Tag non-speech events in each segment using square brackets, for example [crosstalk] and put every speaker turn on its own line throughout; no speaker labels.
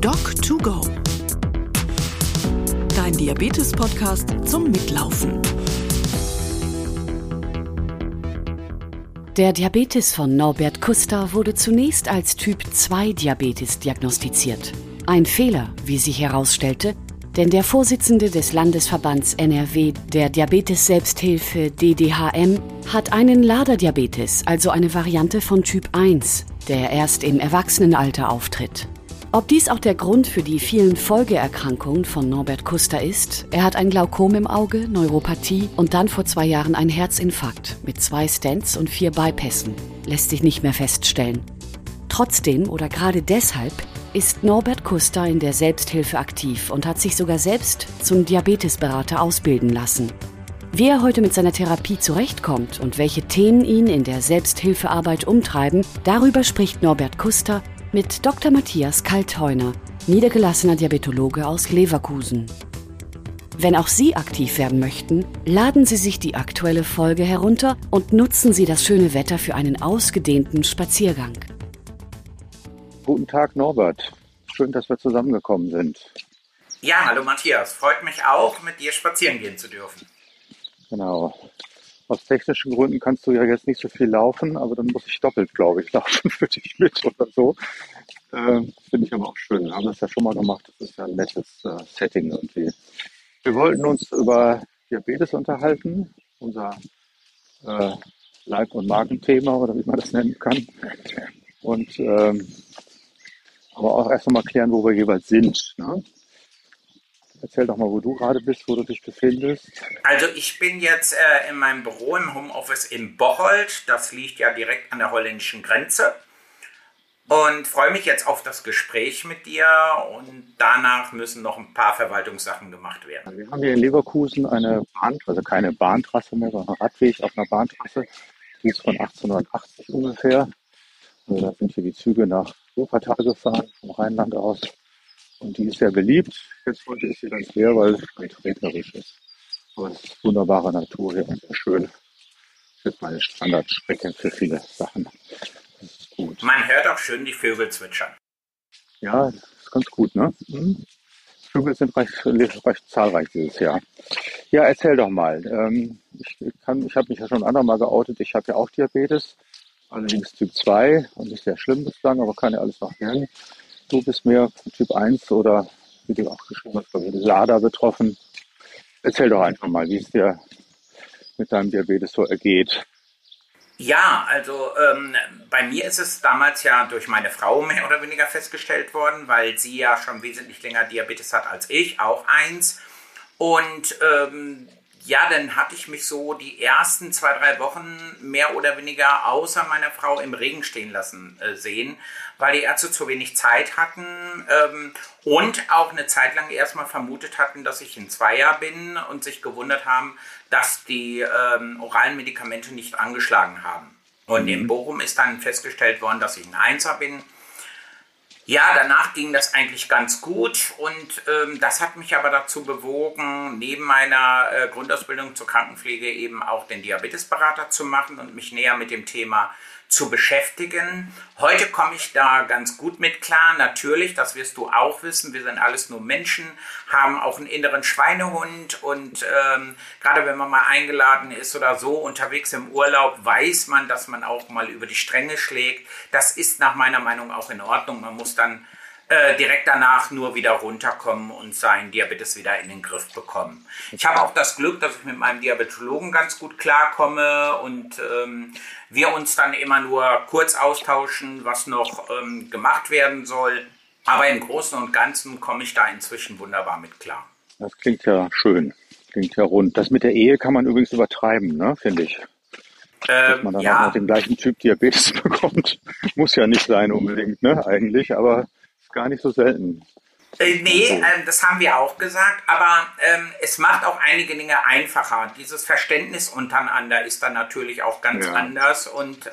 Doc2Go. Dein Diabetes-Podcast zum Mitlaufen.
Der Diabetes von Norbert Kuster wurde zunächst als Typ 2 Diabetes diagnostiziert. Ein Fehler, wie sich herausstellte, denn der Vorsitzende des Landesverbands NRW der Diabetes-Selbsthilfe DDHM hat einen Laderdiabetes, also eine Variante von Typ 1, der erst im Erwachsenenalter auftritt. Ob dies auch der Grund für die vielen Folgeerkrankungen von Norbert Kuster ist, er hat ein Glaukom im Auge, Neuropathie und dann vor zwei Jahren ein Herzinfarkt mit zwei Stents und vier Bypässen, lässt sich nicht mehr feststellen. Trotzdem oder gerade deshalb ist Norbert Kuster in der Selbsthilfe aktiv und hat sich sogar selbst zum Diabetesberater ausbilden lassen. Wie er heute mit seiner Therapie zurechtkommt und welche Themen ihn in der Selbsthilfearbeit umtreiben, darüber spricht Norbert Kuster mit Dr. Matthias Kaltheuner, niedergelassener Diabetologe aus Leverkusen. Wenn auch Sie aktiv werden möchten, laden Sie sich die aktuelle Folge herunter und nutzen Sie das schöne Wetter für einen ausgedehnten Spaziergang.
Guten Tag, Norbert. Schön, dass wir zusammengekommen sind.
Ja, hallo Matthias. Freut mich auch, mit dir spazieren gehen zu dürfen.
Genau. Aus technischen Gründen kannst du ja jetzt nicht so viel laufen, aber dann muss ich doppelt, glaube ich, [laughs] laufen für dich mit oder so. Äh, Finde ich aber auch schön. Wir haben das ja schon mal gemacht. Das ist ja ein nettes äh, Setting irgendwie. Wir wollten uns über Diabetes unterhalten, unser äh, Leib- und Magenthema oder wie man das nennen kann. Und ähm, aber auch erst einmal klären, wo wir jeweils sind. Ne? Erzähl doch mal, wo du gerade bist, wo du dich befindest.
Also ich bin jetzt äh, in meinem Büro im Homeoffice in Bocholt. Das liegt ja direkt an der holländischen Grenze. Und freue mich jetzt auf das Gespräch mit dir und danach müssen noch ein paar Verwaltungssachen gemacht werden.
Wir haben hier in Leverkusen eine Bahn, also keine Bahntrasse mehr, sondern Radweg auf einer Bahntrasse. Die ist von 1880 ungefähr. Also da sind hier die Züge nach Wuppertal gefahren, vom Rheinland aus. Und die ist sehr beliebt. Jetzt heute ist sie ganz leer, weil es regnerisch ist. Aber es ist wunderbare Natur hier und sehr schön. Das ist meine Standardstrecke für viele Sachen.
Das ist gut. Man hört auch schön die Vögel zwitschern.
Ja, das ist ganz gut, ne? Mhm. Vögel sind recht, recht zahlreich dieses Jahr. Ja, erzähl doch mal. Ähm, ich kann, ich habe mich ja schon andermal geoutet. Ich habe ja auch Diabetes allerdings Typ 2 und nicht sehr schlimm bislang, aber kann ja alles noch werden. Du bist mehr Typ 1 oder wie du auch geschrieben hast, Lader betroffen. Erzähl doch einfach mal, wie es dir mit deinem Diabetes so ergeht.
Ja, also ähm, bei mir ist es damals ja durch meine Frau mehr oder weniger festgestellt worden, weil sie ja schon wesentlich länger Diabetes hat als ich, auch eins. Und ähm, ja, dann hatte ich mich so die ersten zwei, drei Wochen mehr oder weniger außer meiner Frau im Regen stehen lassen äh, sehen, weil die Ärzte zu wenig Zeit hatten ähm, und auch eine Zeit lang erstmal vermutet hatten, dass ich ein Zweier bin und sich gewundert haben, dass die ähm, oralen Medikamente nicht angeschlagen haben. Und mhm. in Bochum ist dann festgestellt worden, dass ich ein Einser bin ja, danach ging das eigentlich ganz gut und ähm, das hat mich aber dazu bewogen, neben meiner äh, Grundausbildung zur Krankenpflege eben auch den Diabetesberater zu machen und mich näher mit dem Thema zu beschäftigen. Heute komme ich da ganz gut mit klar. Natürlich, das wirst du auch wissen, wir sind alles nur Menschen, haben auch einen inneren Schweinehund und ähm, gerade wenn man mal eingeladen ist oder so unterwegs im Urlaub, weiß man, dass man auch mal über die Stränge schlägt. Das ist nach meiner Meinung auch in Ordnung. Man muss dann äh, direkt danach nur wieder runterkommen und seinen Diabetes wieder in den Griff bekommen. Ich habe auch das Glück, dass ich mit meinem Diabetologen ganz gut klarkomme und ähm, wir uns dann immer nur kurz austauschen, was noch ähm, gemacht werden soll. Aber im Großen und Ganzen komme ich da inzwischen wunderbar mit klar.
Das klingt ja schön, klingt ja rund. Das mit der Ehe kann man übrigens übertreiben, ne, finde ich. Dass man dann ähm, ja. auch den gleichen Typ Diabetes [laughs] bekommt. Muss ja nicht sein unbedingt, ne, eigentlich, aber gar nicht so selten.
Äh, nee, äh, das haben wir auch gesagt, aber ähm, es macht auch einige Dinge einfacher. Dieses Verständnis untereinander ist dann natürlich auch ganz ja. anders und äh,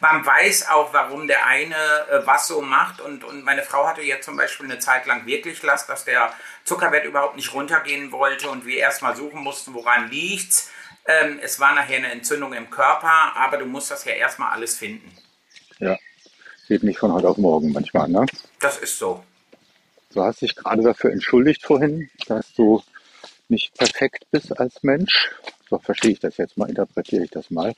man weiß auch, warum der eine äh, was so macht. Und, und meine Frau hatte jetzt zum Beispiel eine Zeit lang wirklich Last, dass der Zuckerwert überhaupt nicht runtergehen wollte und wir erstmal suchen mussten, woran liegt's. Ähm, es war nachher eine Entzündung im Körper, aber du musst das ja erstmal alles finden.
Ja, geht nicht von heute auf morgen manchmal, ne?
Das ist so.
Du hast dich gerade dafür entschuldigt vorhin, dass du nicht perfekt bist als Mensch. So verstehe ich das jetzt mal, interpretiere ich das mal.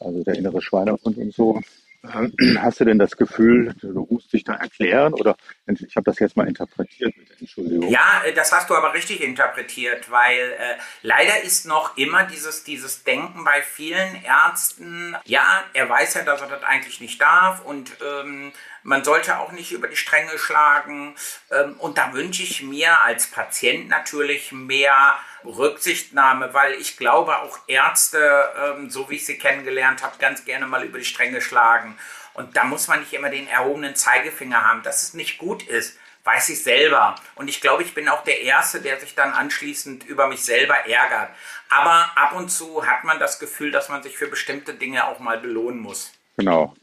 Also der innere Schweinehund und so. Hast du denn das Gefühl, du musst dich da erklären oder ich habe das jetzt mal interpretiert mit Entschuldigung?
Ja, äh, das hast du aber richtig interpretiert, weil äh, leider ist noch immer dieses, dieses Denken bei vielen Ärzten, ja, er weiß ja, dass er das eigentlich nicht darf und ähm, man sollte auch nicht über die Stränge schlagen. Ähm, und da wünsche ich mir als Patient natürlich mehr Rücksichtnahme, weil ich glaube, auch Ärzte, ähm, so wie ich sie kennengelernt habe, ganz gerne mal über die Stränge schlagen. Und da muss man nicht immer den erhobenen Zeigefinger haben, dass es nicht gut ist weiß ich selber. Und ich glaube, ich bin auch der Erste, der sich dann anschließend über mich selber ärgert. Aber ab und zu hat man das Gefühl, dass man sich für bestimmte Dinge auch mal belohnen muss.
Genau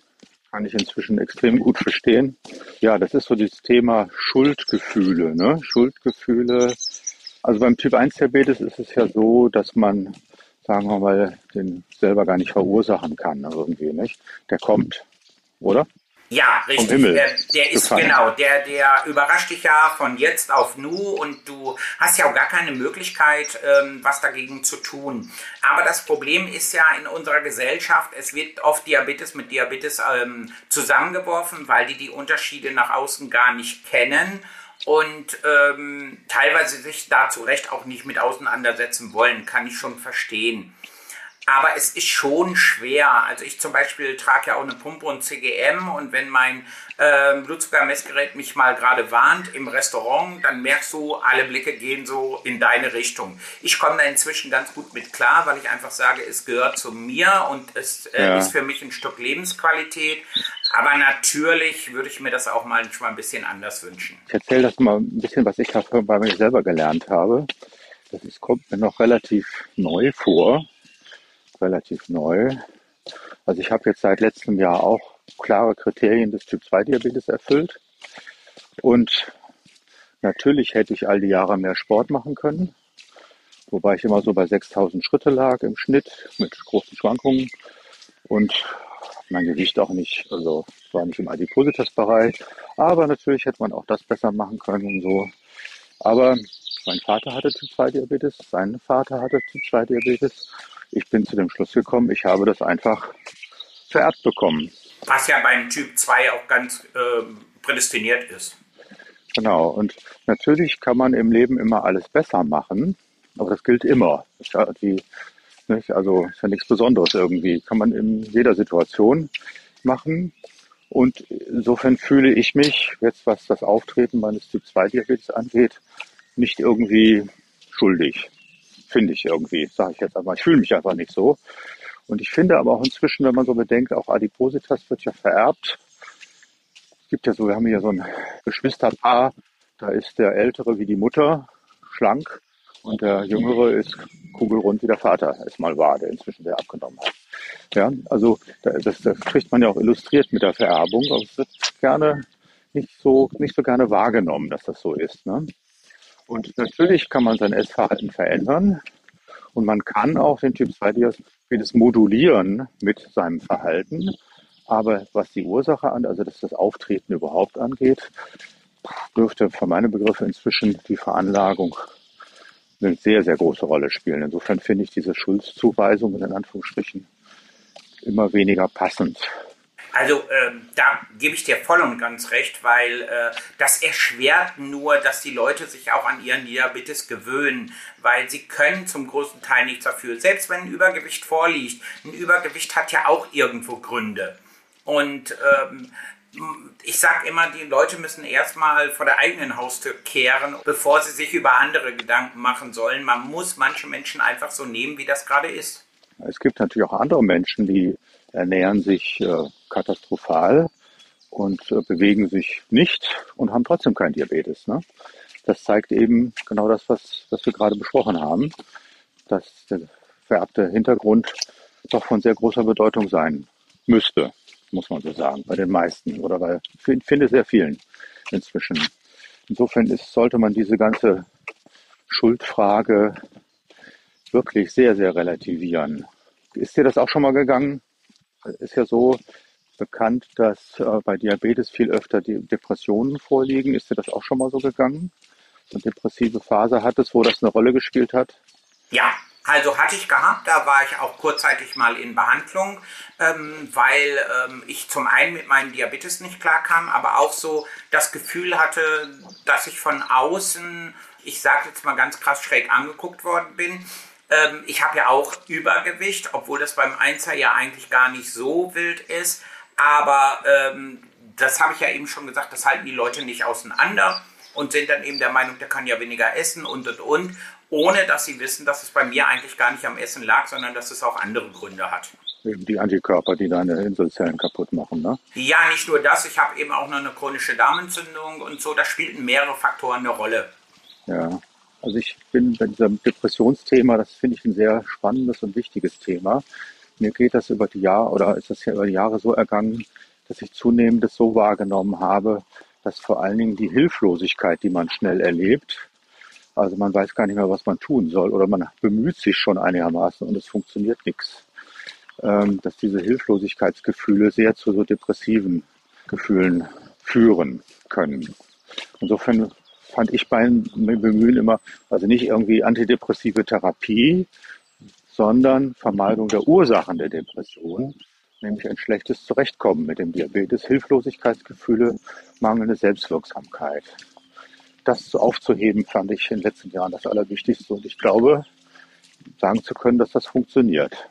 kann ich inzwischen extrem gut verstehen. Ja, das ist so dieses Thema Schuldgefühle. Ne? Schuldgefühle. Also beim Typ 1 Diabetes ist es ja so, dass man, sagen wir mal, den selber gar nicht verursachen kann irgendwie, nicht? Der kommt, oder?
Ja, richtig.
Vom Himmel
der, der ist
gefallen.
genau, der, der überrascht dich ja von jetzt auf nu und du hast ja auch gar keine Möglichkeit, ähm, was dagegen zu tun. Aber das Problem ist ja in unserer Gesellschaft, es wird oft Diabetes mit Diabetes ähm, zusammengeworfen, weil die die Unterschiede nach außen gar nicht kennen und ähm, teilweise sich da zu Recht auch nicht mit auseinandersetzen wollen, kann ich schon verstehen. Aber es ist schon schwer. Also ich zum Beispiel trage ja auch eine Pumpe und CGM und wenn mein äh, Blutzuckermessgerät mich mal gerade warnt im Restaurant, dann merkst du, alle Blicke gehen so in deine Richtung. Ich komme da inzwischen ganz gut mit klar, weil ich einfach sage, es gehört zu mir und es äh,
Ja.
ist für mich ein Stück Lebensqualität. Aber natürlich würde ich mir das auch manchmal ein bisschen anders wünschen.
Ich erzähle das mal ein bisschen, was ich bei mir selber gelernt habe. Das kommt mir noch relativ neu vor. Relativ neu. Also ich habe jetzt seit letztem Jahr auch klare Kriterien des Typ 2 Diabetes erfüllt. Und natürlich hätte ich all die Jahre mehr Sport machen können. Wobei ich immer so bei 6000 Schritte lag im Schnitt mit großen Schwankungen. Und mein Gewicht auch nicht, also war nicht im Adipositas-Bereich. Aber natürlich hätte man auch das besser machen können und so. Aber mein Vater hatte Typ 2 Diabetes, sein Vater hatte Typ 2 Diabetes. Ich bin zu dem Schluss gekommen, ich habe das einfach vererbt bekommen.
Was ja beim Typ 2 auch ganz ähm, prädestiniert ist.
Genau. Und natürlich kann man im Leben immer alles besser machen, aber das gilt immer. Die, nicht? Also ist ja nichts Besonderes irgendwie. Kann man in jeder Situation machen. Und insofern fühle ich mich, jetzt was das Auftreten meines Typ 2 Diabetes angeht, nicht irgendwie schuldig. Finde ich irgendwie, sage ich jetzt aber. Ich fühle mich einfach nicht so. Und ich finde aber auch inzwischen, wenn man so bedenkt, auch Adipositas wird ja vererbt. Es gibt ja so, wir haben hier so ein Geschwisterpaar, da ist der Ältere wie die Mutter, schlank, und der Jüngere ist kugelrund wie der Vater es mal war, der inzwischen sehr abgenommen hat. Ja, also da- das, das kriegt man ja auch illustriert mit der Vererbung, aber es wird gerne nicht so, nicht so gerne wahrgenommen, dass das so ist. Ne? Und natürlich kann man sein Essverhalten verändern und man kann auch den Typ 2 Diabetes modulieren mit seinem Verhalten. Aber was die Ursache an, also dass das Auftreten überhaupt angeht, dürfte für meine Begriffe inzwischen die Veranlagung eine sehr, sehr große Rolle spielen. Insofern finde ich diese Schuldzuweisung in Anführungsstrichen immer weniger passend.
Also ähm, da gebe ich dir voll und ganz recht, weil äh, das erschwert nur, dass die Leute sich auch an ihren Diabetes gewöhnen, weil sie können zum großen Teil nichts dafür. Selbst wenn ein Übergewicht vorliegt, ein Übergewicht hat ja auch irgendwo Gründe. Und ähm, ich sage immer, die Leute müssen erstmal vor der eigenen Haustür kehren, bevor sie sich über andere Gedanken machen sollen. Man muss manche Menschen einfach so nehmen, wie das gerade ist.
Es gibt natürlich auch andere Menschen, die ernähren sich äh, katastrophal und äh, bewegen sich nicht und haben trotzdem keinen Diabetes. Ne? Das zeigt eben genau das, was, was wir gerade besprochen haben, dass der vererbte Hintergrund doch von sehr großer Bedeutung sein müsste, muss man so sagen, bei den meisten oder bei, finde sehr vielen inzwischen. Insofern ist, sollte man diese ganze Schuldfrage wirklich sehr, sehr relativieren. Ist dir das auch schon mal gegangen? Ist ja so, bekannt, dass äh, bei Diabetes viel öfter die Depressionen vorliegen. Ist dir das auch schon mal so gegangen? So eine depressive Phase hattest, wo das eine Rolle gespielt hat?
Ja, also hatte ich gehabt, da war ich auch kurzzeitig mal in Behandlung, ähm, weil ähm, ich zum einen mit meinem Diabetes nicht klarkam, aber auch so das Gefühl hatte, dass ich von außen, ich sage jetzt mal ganz krass schräg angeguckt worden bin. Ähm, ich habe ja auch Übergewicht, obwohl das beim Einser ja eigentlich gar nicht so wild ist. Aber ähm, das habe ich ja eben schon gesagt, das halten die Leute nicht auseinander und sind dann eben der Meinung, der kann ja weniger essen und und und ohne dass sie wissen, dass es bei mir eigentlich gar nicht am Essen lag, sondern dass es auch andere Gründe hat.
Eben die Antikörper, die deine Inselzellen kaputt machen, ne?
Ja, nicht nur das, ich habe eben auch noch eine chronische Darmentzündung und so, da spielten mehrere Faktoren eine Rolle.
Ja, also ich bin bei diesem Depressionsthema, das finde ich ein sehr spannendes und wichtiges Thema. Mir geht das über die Jahre oder ist das ja über die Jahre so ergangen, dass ich zunehmend das so wahrgenommen habe, dass vor allen Dingen die Hilflosigkeit, die man schnell erlebt, also man weiß gar nicht mehr, was man tun soll oder man bemüht sich schon einigermaßen und es funktioniert nichts. Ähm, dass diese Hilflosigkeitsgefühle sehr zu so depressiven Gefühlen führen können. Insofern fand ich beim Bemühen immer, also nicht irgendwie antidepressive Therapie, sondern Vermeidung der Ursachen der Depression, nämlich ein schlechtes Zurechtkommen mit dem Diabetes, Hilflosigkeitsgefühle, mangelnde Selbstwirksamkeit das aufzuheben, fand ich in den letzten Jahren das Allerwichtigste. Und ich glaube, sagen zu können, dass das funktioniert.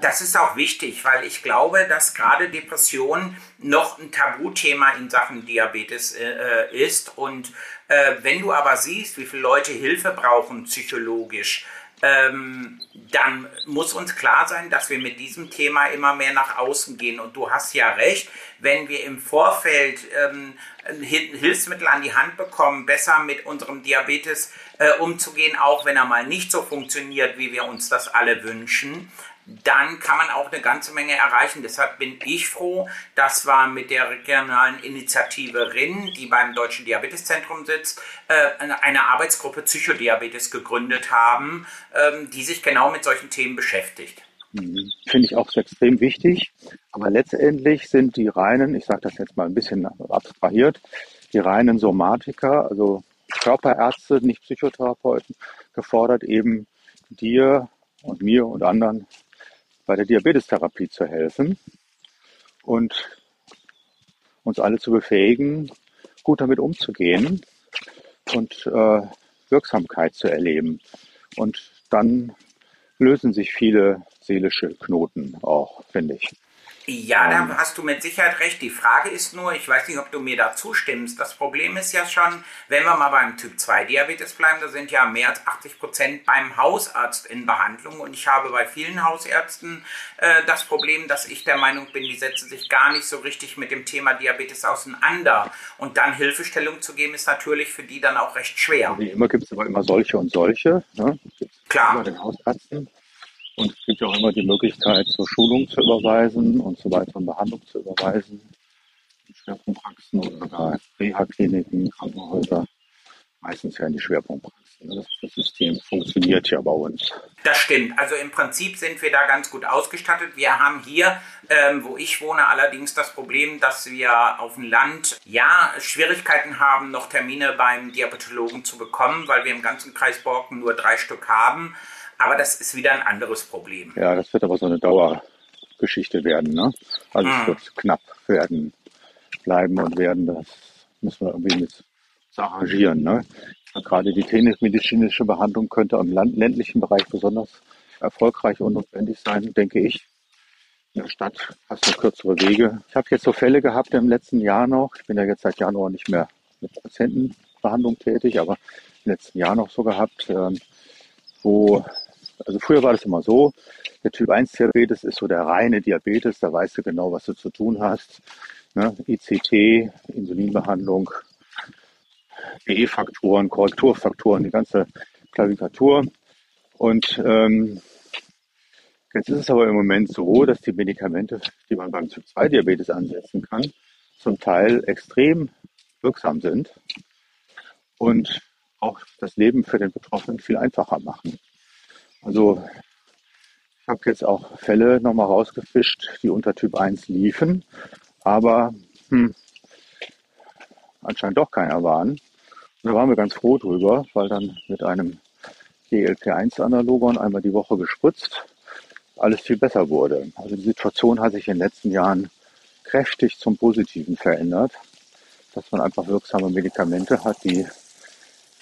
Das ist auch wichtig, weil ich glaube, dass gerade Depression noch ein Tabuthema in Sachen Diabetes äh, äh, ist. Und äh, wenn du aber siehst, wie viele Leute Hilfe brauchen psychologisch, ähm, dann muss uns klar sein, dass wir mit diesem Thema immer mehr nach außen gehen. Und du hast ja recht, wenn wir im Vorfeld ähm, Hilfsmittel an die Hand bekommen, besser mit unserem Diabetes äh, umzugehen, auch wenn er mal nicht so funktioniert, wie wir uns das alle wünschen, dann kann man auch eine ganze Menge erreichen. Deshalb bin ich froh, dass wir mit der regionalen Initiative RIN, die beim Deutschen Diabeteszentrum sitzt, äh, eine Arbeitsgruppe Psychodiabetes gegründet haben, ähm, die sich genau mit solchen Themen beschäftigt.
Mhm. Finde ich auch extrem wichtig. Aber letztendlich sind die reinen, ich sage das jetzt mal ein bisschen abstrahiert, die reinen Somatiker, also Körperärzte, nicht Psychotherapeuten, gefordert eben dir und mir und anderen bei der Diabetestherapie zu helfen und uns alle zu befähigen, gut damit umzugehen und äh, Wirksamkeit zu erleben. Und dann lösen sich viele seelische Knoten auch, finde ich.
Ja, da hast du mit Sicherheit recht. Die Frage ist nur, ich weiß nicht, ob du mir da zustimmst. Das Problem ist ja schon, wenn wir mal beim Typ 2 Diabetes bleiben, da sind ja mehr als 80 Prozent beim Hausarzt in Behandlung. Und ich habe bei vielen Hausärzten äh, das Problem, dass ich der Meinung bin, die setzen sich gar nicht so richtig mit dem Thema Diabetes auseinander. Und dann Hilfestellung zu geben, ist natürlich für die dann auch recht schwer.
Wie immer gibt es aber immer solche und solche. Ne?
Klar.
Bei den Hausärzten. Und es gibt ja auch immer die Möglichkeit, zur Schulung zu überweisen und zur weiteren Behandlung zu überweisen. In Schwerpunktpraxen oder sogar Reha-Kliniken, Krankenhäuser. Meistens ja in die Schwerpunktpraxen. Das, das System funktioniert ja bei uns.
Das stimmt. Also im Prinzip sind wir da ganz gut ausgestattet. Wir haben hier, ähm, wo ich wohne, allerdings das Problem, dass wir auf dem Land ja Schwierigkeiten haben, noch Termine beim Diabetologen zu bekommen, weil wir im ganzen Kreis Borken nur drei Stück haben. Aber das ist wieder ein anderes Problem.
Ja, das wird aber so eine Dauergeschichte werden. Ne? Also hm. es wird knapp werden, bleiben und werden. Das müssen wir irgendwie mit arrangieren. Ne? Gerade die klinisch-medizinische Behandlung könnte im ländlichen Bereich besonders erfolgreich und notwendig sein, denke ich. In der Stadt hast du kürzere Wege. Ich habe jetzt so Fälle gehabt im letzten Jahr noch. Ich bin ja jetzt seit Januar nicht mehr mit Patientenbehandlung tätig, aber im letzten Jahr noch so gehabt, ähm, wo also früher war das immer so, der Typ 1 Diabetes ist so der reine Diabetes, da weißt du genau, was du zu tun hast. Ne? ICT, Insulinbehandlung, E-Faktoren, Korrekturfaktoren, die ganze Klaviatur. Und ähm, jetzt ist es aber im Moment so, dass die Medikamente, die man beim Typ 2 Diabetes ansetzen kann, zum Teil extrem wirksam sind und auch das Leben für den Betroffenen viel einfacher machen. Also Ich habe jetzt auch Fälle nochmal rausgefischt, die unter Typ 1 liefen, aber hm, anscheinend doch keiner waren. Und da waren wir ganz froh drüber, weil dann mit einem GLP-1-Analogon einmal die Woche gespritzt alles viel besser wurde. Also die Situation hat sich in den letzten Jahren kräftig zum Positiven verändert, dass man einfach wirksame Medikamente hat, die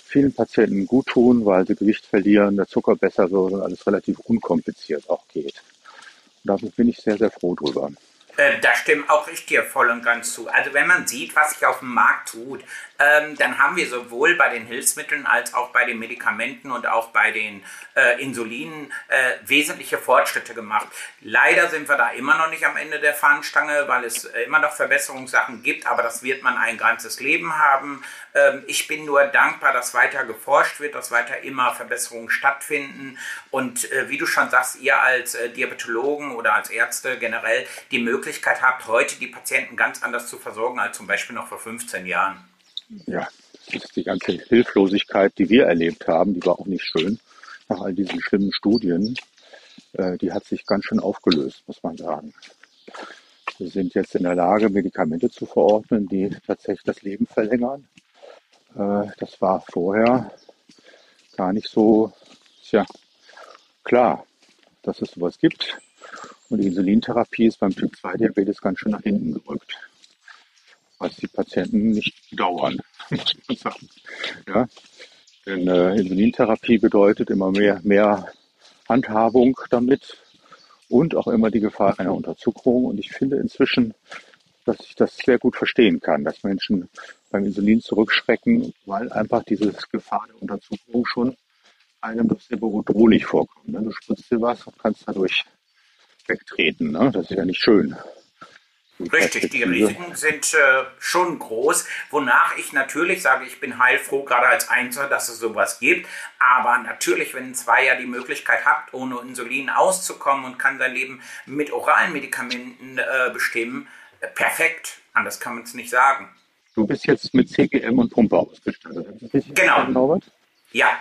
vielen Patienten gut tun, weil sie Gewicht verlieren, der Zucker besser wird und alles relativ unkompliziert auch geht. Und dafür bin ich sehr, sehr froh drüber.
Äh, da stimme auch ich dir voll und ganz zu. Also wenn man sieht, was sich auf dem Markt tut, ähm, dann haben wir sowohl bei den Hilfsmitteln als auch bei den Medikamenten und auch bei den äh, Insulinen äh, wesentliche Fortschritte gemacht. Leider sind wir da immer noch nicht am Ende der Fahnenstange, weil es äh, immer noch Verbesserungssachen gibt, aber das wird man ein ganzes Leben haben. Ähm, ich bin nur dankbar, dass weiter geforscht wird, dass weiter immer Verbesserungen stattfinden und äh, wie du schon sagst, ihr als äh, Diabetologen oder als Ärzte generell die Möglichkeit habt, heute die Patienten ganz anders zu versorgen als zum Beispiel noch vor 15 Jahren
ja, die ganze Hilflosigkeit, die wir erlebt haben, die war auch nicht schön nach all diesen schlimmen Studien. Äh, die hat sich ganz schön aufgelöst, muss man sagen. Wir sind jetzt in der Lage, Medikamente zu verordnen, die tatsächlich das Leben verlängern. Äh, das war vorher gar nicht so tja, klar, dass es sowas gibt. Und die Insulintherapie ist beim Typ 2 Diabetes ganz schön nach hinten gerückt was die Patienten nicht dauern, [laughs] muss man sagen. Ja? Denn äh, Insulintherapie bedeutet immer mehr, mehr Handhabung damit und auch immer die Gefahr einer Unterzuckerung. Und ich finde inzwischen, dass ich das sehr gut verstehen kann, dass Menschen beim Insulin zurückschrecken, weil einfach diese Gefahr der Unterzuckerung schon einem doch sehr bedrohlich vorkommt. Ne? Du spritzt dir was und kannst dadurch wegtreten. Ne? Das ist ja nicht schön.
Richtig, die Risiken sind äh, schon groß, wonach ich natürlich sage, ich bin heilfroh, gerade als Einzelner, dass es sowas gibt. Aber natürlich, wenn ein Zweier die Möglichkeit hat, ohne Insulin auszukommen und kann sein Leben mit oralen Medikamenten äh, bestimmen, äh, perfekt. Anders kann man es nicht sagen.
Du bist jetzt mit CGM und Pumpe ausgestattet.
Genau. Ja,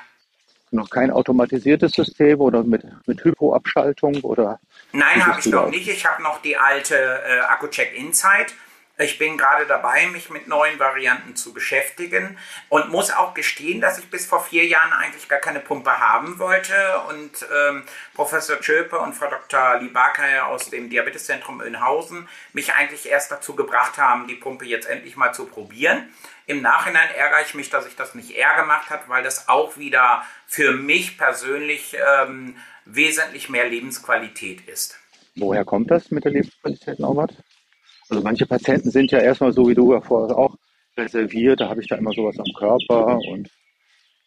noch kein automatisiertes System oder mit, mit Hypoabschaltung oder?
Nein, habe ich noch nicht. Ich habe noch die alte äh, AccuCheck Insight. Ich bin gerade dabei, mich mit neuen Varianten zu beschäftigen und muss auch gestehen, dass ich bis vor vier Jahren eigentlich gar keine Pumpe haben wollte. Und ähm, Professor Schöpe und Frau Dr. Liebaker aus dem Diabeteszentrum Önhausen mich eigentlich erst dazu gebracht haben, die Pumpe jetzt endlich mal zu probieren. Im Nachhinein ärgere ich mich, dass ich das nicht eher gemacht habe, weil das auch wieder für mich persönlich ähm, wesentlich mehr Lebensqualität ist.
Woher kommt das mit der Lebensqualität, Norbert? Also manche Patienten sind ja erstmal so wie du ja vorher auch reserviert, da habe ich da immer sowas am Körper und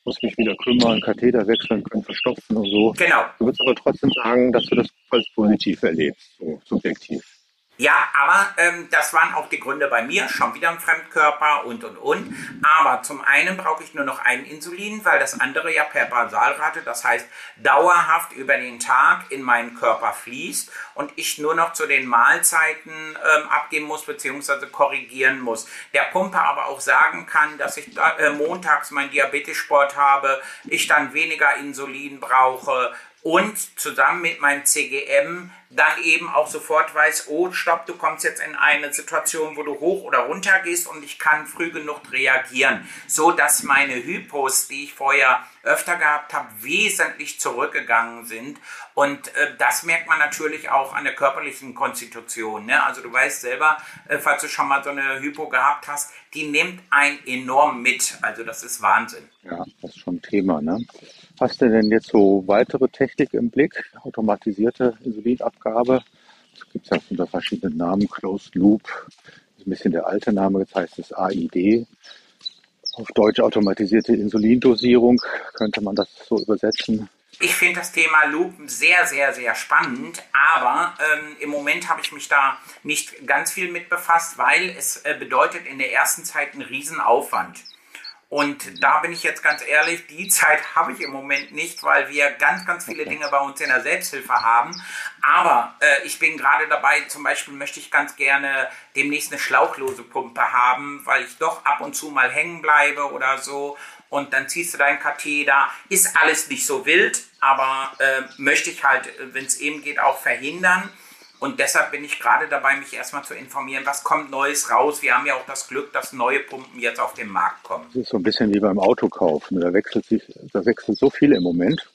muss mich wieder kümmern, Katheter wechseln können, verstopfen und so.
Genau.
Du würdest aber trotzdem sagen, dass du das als positiv erlebst, so subjektiv.
Ja, aber ähm, das waren auch die Gründe bei mir, schon wieder ein Fremdkörper und und und. Aber zum einen brauche ich nur noch ein Insulin, weil das andere ja per Basalrate, das heißt dauerhaft über den Tag in meinen Körper fließt und ich nur noch zu den Mahlzeiten ähm, abgeben muss bzw. korrigieren muss. Der Pumpe aber auch sagen kann, dass ich da, äh, montags meinen Diabetessport habe, ich dann weniger Insulin brauche, und zusammen mit meinem CGM dann eben auch sofort weiß, oh, stopp, du kommst jetzt in eine Situation, wo du hoch oder runter gehst und ich kann früh genug reagieren, so dass meine Hypos, die ich vorher öfter gehabt habe, wesentlich zurückgegangen sind und äh, das merkt man natürlich auch an der körperlichen Konstitution. Ne? Also du weißt selber, äh, falls du schon mal so eine Hypo gehabt hast, die nimmt ein enorm mit. Also das ist Wahnsinn.
Ja, das ist schon ein Thema. Ne? Hast du denn jetzt so weitere Technik im Blick? Automatisierte Insulinabgabe. Es gibt ja unter verschiedenen Namen. Closed Loop ist ein bisschen der alte Name, jetzt heißt es AID. Auf Deutsch automatisierte Insulindosierung könnte man das so übersetzen.
Ich finde das Thema Loop sehr, sehr, sehr spannend, aber ähm, im Moment habe ich mich da nicht ganz viel mit befasst, weil es äh, bedeutet in der ersten Zeit einen Riesenaufwand. Und da bin ich jetzt ganz ehrlich, die Zeit habe ich im Moment nicht, weil wir ganz, ganz viele Dinge bei uns in der Selbsthilfe haben. Aber äh, ich bin gerade dabei, zum Beispiel möchte ich ganz gerne demnächst eine schlauchlose Pumpe haben, weil ich doch ab und zu mal hängen bleibe oder so. Und dann ziehst du deinen Katheter. Ist alles nicht so wild, aber äh, möchte ich halt, wenn es eben geht, auch verhindern. Und deshalb bin ich gerade dabei, mich erstmal zu informieren, was kommt Neues raus. Wir haben ja auch das Glück, dass neue Pumpen jetzt auf den Markt kommen.
Das ist so ein bisschen wie beim Autokauf. Da wechselt sich, da wechselt so viel im Moment,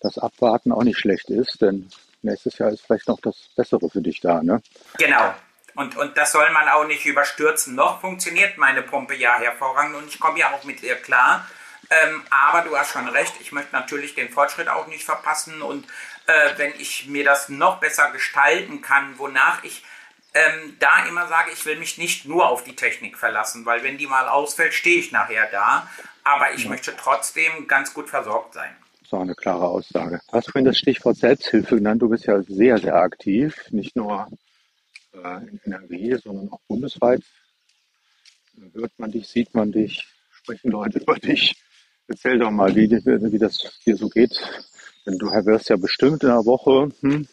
dass Abwarten auch nicht schlecht ist, denn nächstes Jahr ist vielleicht noch das Bessere für dich da, ne?
Genau. Und, und das soll man auch nicht überstürzen. Noch funktioniert meine Pumpe ja hervorragend und ich komme ja auch mit ihr klar. Ähm, aber du hast schon recht, ich möchte natürlich den Fortschritt auch nicht verpassen und äh, wenn ich mir das noch besser gestalten kann, wonach ich ähm, da immer sage, ich will mich nicht nur auf die Technik verlassen, weil wenn die mal ausfällt, stehe ich nachher da. Aber ich ja. möchte trotzdem ganz gut versorgt sein.
Das auch eine klare Aussage. Du hast vorhin das Stichwort Selbsthilfe genannt. Du bist ja sehr, sehr aktiv, nicht nur äh, in NRW, sondern auch bundesweit. Hört man dich, sieht man dich, sprechen Leute über dich. Erzähl doch mal, wie, wie das dir so geht denn du wirst ja bestimmt in einer Woche hm,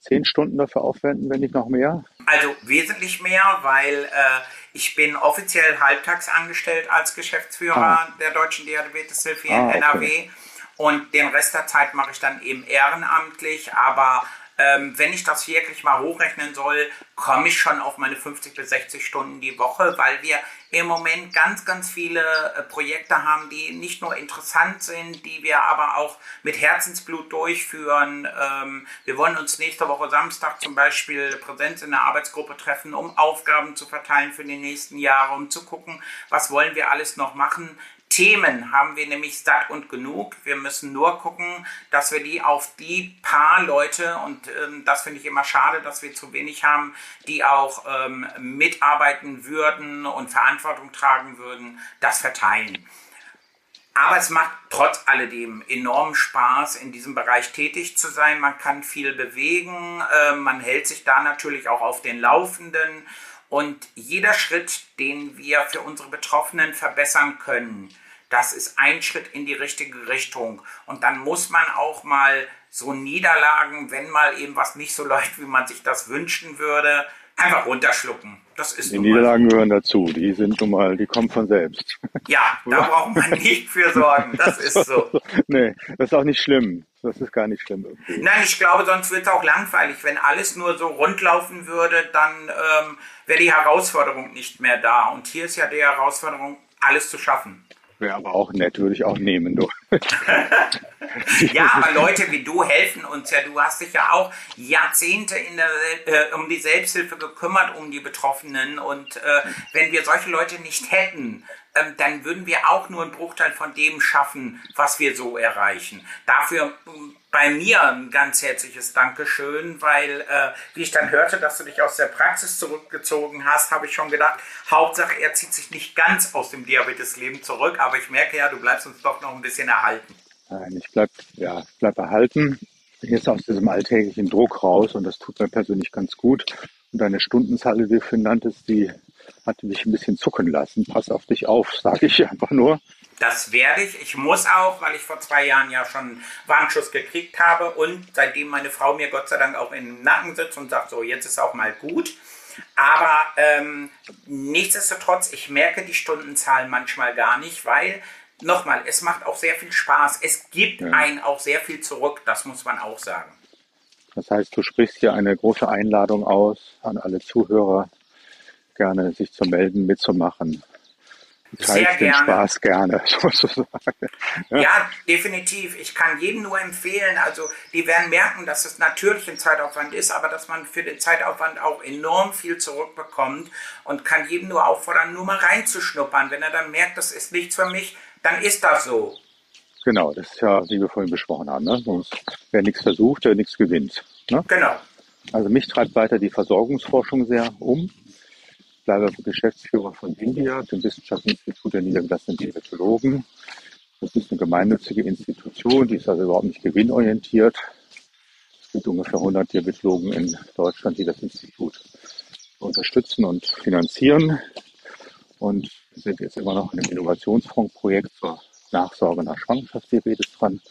zehn Stunden dafür aufwenden, wenn nicht noch mehr.
Also wesentlich mehr, weil äh, ich bin offiziell halbtags angestellt als Geschäftsführer ah. der Deutschen Diabeteshilfe ah, in NRW. Okay. Und den Rest der Zeit mache ich dann eben ehrenamtlich, aber ähm, wenn ich das wirklich mal hochrechnen soll, komme ich schon auf meine 50 bis 60 Stunden die Woche, weil wir im Moment ganz, ganz viele äh, Projekte haben, die nicht nur interessant sind, die wir aber auch mit Herzensblut durchführen. Ähm, wir wollen uns nächste Woche Samstag zum Beispiel Präsenz in der Arbeitsgruppe treffen, um Aufgaben zu verteilen für die nächsten Jahre, um zu gucken, was wollen wir alles noch machen. Themen haben wir nämlich satt und genug. Wir müssen nur gucken, dass wir die auf die paar Leute, und ähm, das finde ich immer schade, dass wir zu wenig haben, die auch ähm, mitarbeiten würden und Verantwortung tragen würden, das verteilen. Aber es macht trotz alledem enorm Spaß, in diesem Bereich tätig zu sein. Man kann viel bewegen, äh, man hält sich da natürlich auch auf den Laufenden und jeder Schritt, den wir für unsere Betroffenen verbessern können, das ist ein Schritt in die richtige Richtung. Und dann muss man auch mal so Niederlagen, wenn mal eben was nicht so läuft, wie man sich das wünschen würde, einfach runterschlucken. Das ist
die Niederlagen so. gehören dazu. Die sind nun mal, die kommen von selbst.
Ja, da braucht man nicht für sorgen. Das ist so. [laughs]
nee, das ist auch nicht schlimm. Das ist gar nicht schlimm. Irgendwie.
Nein, ich glaube, sonst wird es auch langweilig. Wenn alles nur so rund laufen würde, dann ähm, wäre die Herausforderung nicht mehr da. Und hier ist ja die Herausforderung, alles zu schaffen.
Wäre aber auch nett, würde ich auch nehmen, du. [laughs]
ja, aber Leute wie du helfen uns ja. Du hast dich ja auch Jahrzehnte in der, äh, um die Selbsthilfe gekümmert, um die Betroffenen. Und äh, wenn wir solche Leute nicht hätten, ähm, dann würden wir auch nur einen Bruchteil von dem schaffen, was wir so erreichen. Dafür ähm, bei mir ein ganz herzliches Dankeschön, weil, äh, wie ich dann hörte, dass du dich aus der Praxis zurückgezogen hast, habe ich schon gedacht, Hauptsache er zieht sich nicht ganz aus dem Diabetesleben zurück, aber ich merke ja, du bleibst uns doch noch ein bisschen erhalten.
Nein, ich bleib, ja, bleib erhalten. Jetzt aus diesem alltäglichen Druck raus und das tut mir persönlich ganz gut. Und deine Stundenzahl, die du für nanntest, die hat mich ein bisschen zucken lassen. Pass auf dich auf, [laughs] sage ich einfach nur.
Das werde ich. Ich muss auch, weil ich vor zwei Jahren ja schon Warnschuss gekriegt habe und seitdem meine Frau mir Gott sei Dank auch im Nacken sitzt und sagt, so, jetzt ist auch mal gut. Aber ähm, nichtsdestotrotz, ich merke die Stundenzahlen manchmal gar nicht, weil, nochmal, es macht auch sehr viel Spaß. Es gibt ja. einen auch sehr viel zurück, das muss man auch sagen.
Das heißt, du sprichst hier eine große Einladung aus an alle Zuhörer, gerne sich zu melden, mitzumachen.
Sehr
den gerne. Spaß gerne, [laughs] sozusagen.
Ja. ja. definitiv. Ich kann jedem nur empfehlen, also die werden merken, dass es natürlich ein Zeitaufwand ist, aber dass man für den Zeitaufwand auch enorm viel zurückbekommt und kann jedem nur auffordern, nur mal reinzuschnuppern. Wenn er dann merkt, das ist nichts für mich, dann ist das so.
Genau, das ist ja, wie wir vorhin besprochen haben. Ne? Wer nichts versucht, der nichts gewinnt. Ne?
Genau.
Also mich treibt weiter die Versorgungsforschung sehr um bleibe Geschäftsführer von India, dem Wissenschaftsinstitut der niedergelassenen Diabetologen. Das ist eine gemeinnützige Institution, die ist also überhaupt nicht gewinnorientiert. Es gibt ungefähr 100 Diabetologen in Deutschland, die das Institut unterstützen und finanzieren. Und wir sind jetzt immer noch in einem Innovationsfondsprojekt zur Nachsorge nach Schwangerschaftsdiabetes dran.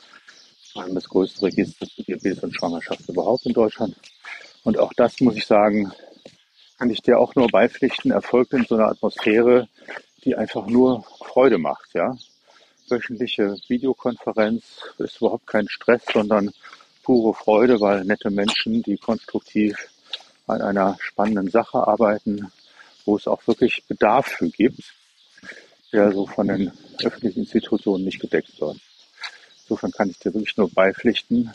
Vor allem das größte Register für Diabetes und Schwangerschaft überhaupt in Deutschland. Und auch das muss ich sagen, kann ich dir auch nur beipflichten, erfolgt in so einer Atmosphäre, die einfach nur Freude macht, ja. Wöchentliche Videokonferenz ist überhaupt kein Stress, sondern pure Freude, weil nette Menschen, die konstruktiv an einer spannenden Sache arbeiten, wo es auch wirklich Bedarf für gibt, der so von den öffentlichen Institutionen nicht gedeckt wird. Insofern kann ich dir wirklich nur beipflichten,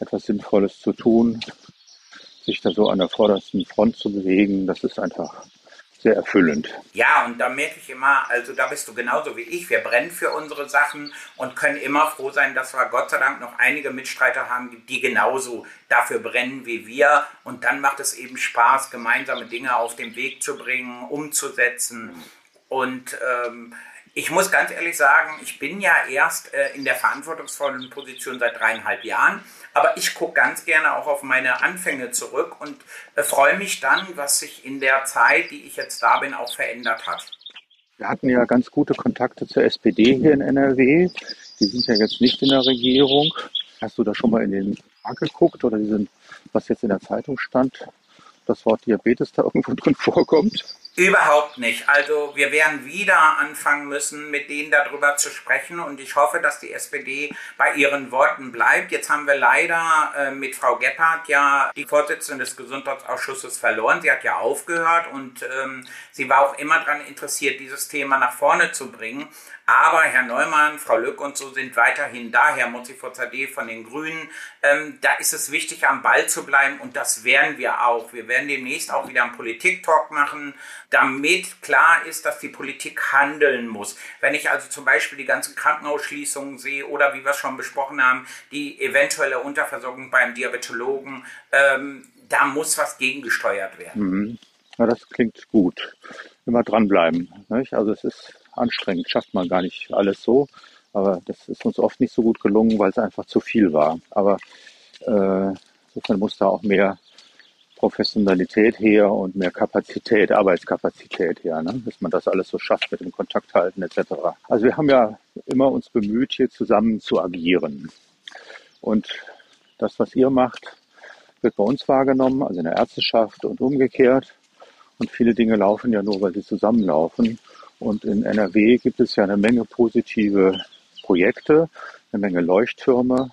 etwas Sinnvolles zu tun, sich da so an der vordersten Front zu bewegen, das ist einfach sehr erfüllend.
Ja, und da merke ich immer, also da bist du genauso wie ich. Wir brennen für unsere Sachen und können immer froh sein, dass wir Gott sei Dank noch einige Mitstreiter haben, die genauso dafür brennen wie wir. Und dann macht es eben Spaß, gemeinsame Dinge auf den Weg zu bringen, umzusetzen. Und ähm, ich muss ganz ehrlich sagen, ich bin ja erst äh, in der verantwortungsvollen Position seit dreieinhalb Jahren. Aber ich gucke ganz gerne auch auf meine Anfänge zurück und äh, freue mich dann, was sich in der Zeit, die ich jetzt da bin, auch verändert hat.
Wir hatten ja ganz gute Kontakte zur SPD hier in NRW. Die sind ja jetzt nicht in der Regierung. Hast du da schon mal in den Markt geguckt oder diesen, was jetzt in der Zeitung stand, das Wort Diabetes da [laughs] irgendwo drin vorkommt?
Überhaupt nicht. Also wir werden wieder anfangen müssen, mit denen darüber zu sprechen und ich hoffe, dass die SPD bei ihren Worten bleibt. Jetzt haben wir leider äh, mit Frau Gebhardt ja die Vorsitzende des Gesundheitsausschusses verloren. Sie hat ja aufgehört und ähm, sie war auch immer daran interessiert, dieses Thema nach vorne zu bringen. Aber Herr Neumann, Frau Lück und so sind weiterhin da, Herr Mozzi-Forzadeh von den Grünen. Ähm, da ist es wichtig, am Ball zu bleiben und das werden wir auch. Wir werden demnächst auch wieder einen Politik-Talk machen, damit klar ist, dass die Politik handeln muss. Wenn ich also zum Beispiel die ganzen Krankenhausschließungen sehe oder wie wir es schon besprochen haben, die eventuelle Unterversorgung beim Diabetologen, ähm, da muss was gegengesteuert werden.
Mhm. Ja, das klingt gut. Immer dranbleiben. Nicht? Also es ist anstrengend, schafft man gar nicht alles so. Aber das ist uns oft nicht so gut gelungen, weil es einfach zu viel war. Aber äh, muss da auch mehr Professionalität her und mehr Kapazität, Arbeitskapazität her, ne? dass man das alles so schafft mit dem Kontakt halten etc. Also wir haben ja immer uns bemüht, hier zusammen zu agieren. Und das, was ihr macht, wird bei uns wahrgenommen, also in der Ärzteschaft und umgekehrt. Und viele Dinge laufen ja nur, weil sie zusammenlaufen. Und in NRW gibt es ja eine Menge positive Projekte, eine Menge Leuchttürme,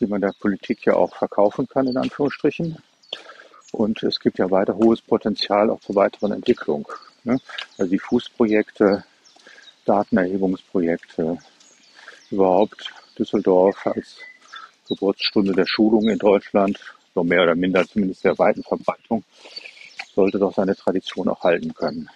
die man der Politik ja auch verkaufen kann, in Anführungsstrichen. Und es gibt ja weiter hohes Potenzial auch zur weiteren Entwicklung. Ne? Also die Fußprojekte, Datenerhebungsprojekte, überhaupt Düsseldorf als Geburtsstunde der Schulung in Deutschland, so mehr oder minder zumindest der weiten Verbreitung, sollte doch seine Tradition auch halten können.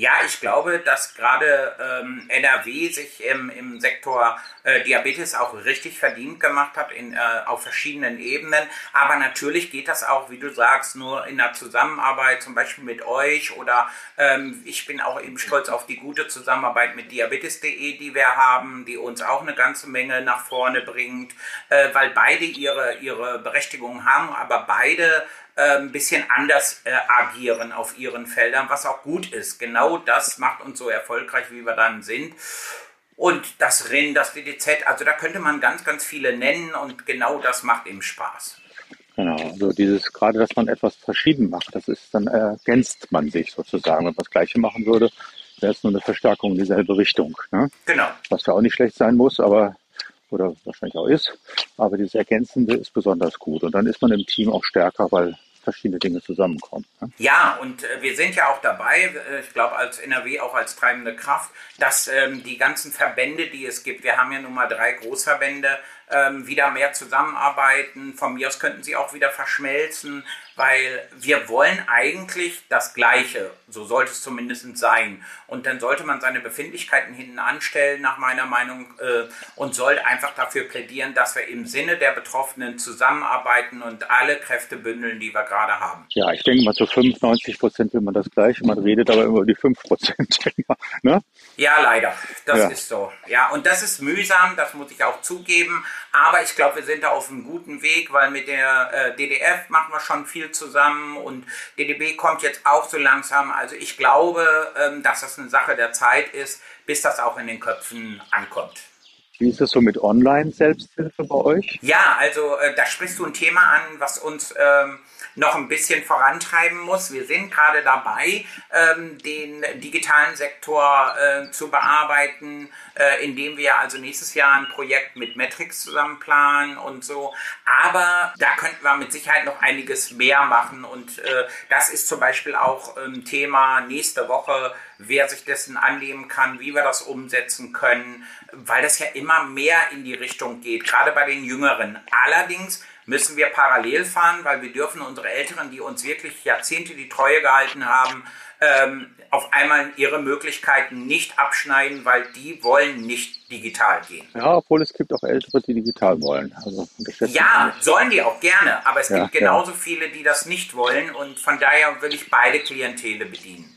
Ja, ich glaube, dass gerade ähm, NRW sich im, im Sektor äh, Diabetes auch richtig verdient gemacht hat in, äh, auf verschiedenen Ebenen. Aber natürlich geht das auch, wie du sagst, nur in der Zusammenarbeit, zum Beispiel mit euch oder ähm, ich bin auch eben stolz auf die gute Zusammenarbeit mit diabetes.de, die wir haben, die uns auch eine ganze Menge nach vorne bringt, äh, weil beide ihre, ihre Berechtigung haben, aber beide ein bisschen anders äh, agieren auf ihren Feldern, was auch gut ist. Genau das macht uns so erfolgreich, wie wir dann sind. Und das RIN, das DDZ, also da könnte man ganz, ganz viele nennen und genau das macht eben Spaß.
Genau, also dieses gerade, dass man etwas verschieden macht, das ist, dann ergänzt man sich sozusagen. Wenn man das Gleiche machen würde, wäre es nur eine Verstärkung in dieselbe Richtung. Ne?
Genau.
Was ja auch nicht schlecht sein muss, aber oder wahrscheinlich auch ist. Aber dieses Ergänzende ist besonders gut. Und dann ist man im Team auch stärker, weil verschiedene Dinge zusammenkommen.
Ne? Ja, und äh, wir sind ja auch dabei, äh, ich glaube als NRW auch als treibende Kraft, dass ähm, die ganzen Verbände, die es gibt, wir haben ja nun mal drei Großverbände, ähm, wieder mehr zusammenarbeiten. Von mir aus könnten sie auch wieder verschmelzen, weil wir wollen eigentlich das Gleiche. So sollte es zumindest sein. Und dann sollte man seine Befindlichkeiten hinten anstellen, nach meiner Meinung, äh, und sollte einfach dafür plädieren, dass wir im Sinne der Betroffenen zusammenarbeiten und alle Kräfte bündeln, die wir gerade haben.
Ja, ich denke mal, zu 95 Prozent will man das Gleiche. Man redet aber über die 5 Prozent. [laughs]
ne? Ja, leider. Das ja. ist so. Ja, und das ist mühsam, das muss ich auch zugeben. Aber ich glaube, wir sind da auf einem guten Weg, weil mit der äh, DDF machen wir schon viel viel zusammen und DDB kommt jetzt auch so langsam. Also ich glaube, ähm, dass das eine Sache der Zeit ist, bis das auch in den Köpfen ankommt.
Wie ist es so mit Online-Selbsthilfe bei euch?
Ja, also äh, da sprichst du ein Thema an, was uns ähm, noch ein bisschen vorantreiben muss. Wir sind gerade dabei, ähm, den digitalen Sektor äh, zu bearbeiten, äh, indem wir also nächstes Jahr ein Projekt mit Metrix zusammen planen und so. Aber da könnten wir mit Sicherheit noch einiges mehr machen und äh, das ist zum Beispiel auch ein Thema nächste Woche, wer sich dessen annehmen kann, wie wir das umsetzen können, weil das ja immer mehr in die Richtung geht, gerade bei den Jüngeren. Allerdings müssen wir parallel fahren, weil wir dürfen unsere Älteren, die uns wirklich Jahrzehnte die Treue gehalten haben, ähm, auf einmal ihre Möglichkeiten nicht abschneiden, weil die wollen nicht digital gehen.
Ja, obwohl es gibt auch Ältere, die digital wollen.
Also, ja, sollen die auch gerne, aber es ja, gibt genauso ja. viele, die das nicht wollen und von daher will ich beide Klientele bedienen.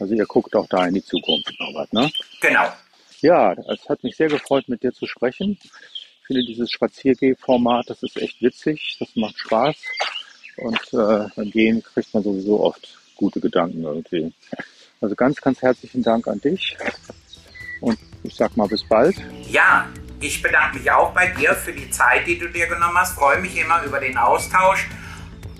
Also ihr guckt auch da in die Zukunft, Norbert, ne?
Genau.
Ja, es hat mich sehr gefreut, mit dir zu sprechen finde dieses Spaziergeh-Format, das ist echt witzig, das macht Spaß. Und äh, beim Gehen kriegt man sowieso oft gute Gedanken irgendwie. Also ganz, ganz herzlichen Dank an dich. Und ich sag mal bis bald.
Ja, ich bedanke mich auch bei dir für die Zeit, die du dir genommen hast. Freue mich immer über den Austausch.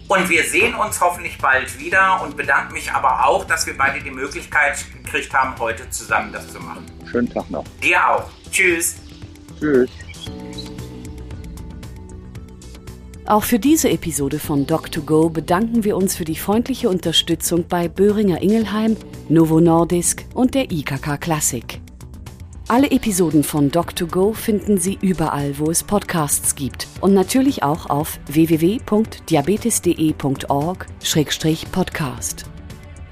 Und wir sehen uns hoffentlich bald wieder und bedanke mich aber auch, dass wir beide die Möglichkeit gekriegt haben, heute zusammen das zu machen.
Schönen Tag noch.
Dir auch. Tschüss.
Tschüss.
Auch für diese Episode von Doc2Go bedanken wir uns für die freundliche Unterstützung bei Böhringer Ingelheim, Novo Nordisk und der IKK Klassik. Alle Episoden von Doc2Go finden Sie überall, wo es Podcasts gibt und natürlich auch auf www.diabetes.de.org-podcast.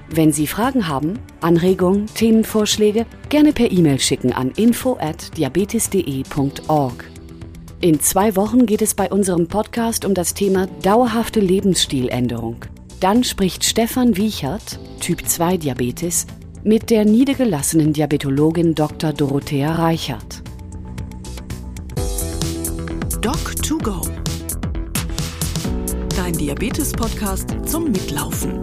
Wenn Sie Fragen haben, Anregungen, Themenvorschläge, gerne per E-Mail schicken an info@diabetes.de.org. In zwei Wochen geht es bei unserem Podcast um das Thema dauerhafte Lebensstiländerung. Dann spricht Stefan Wiechert, Typ 2 Diabetes, mit der niedergelassenen Diabetologin Dr. Dorothea Reichert.
Doc2Go. Dein Diabetes-Podcast zum Mitlaufen.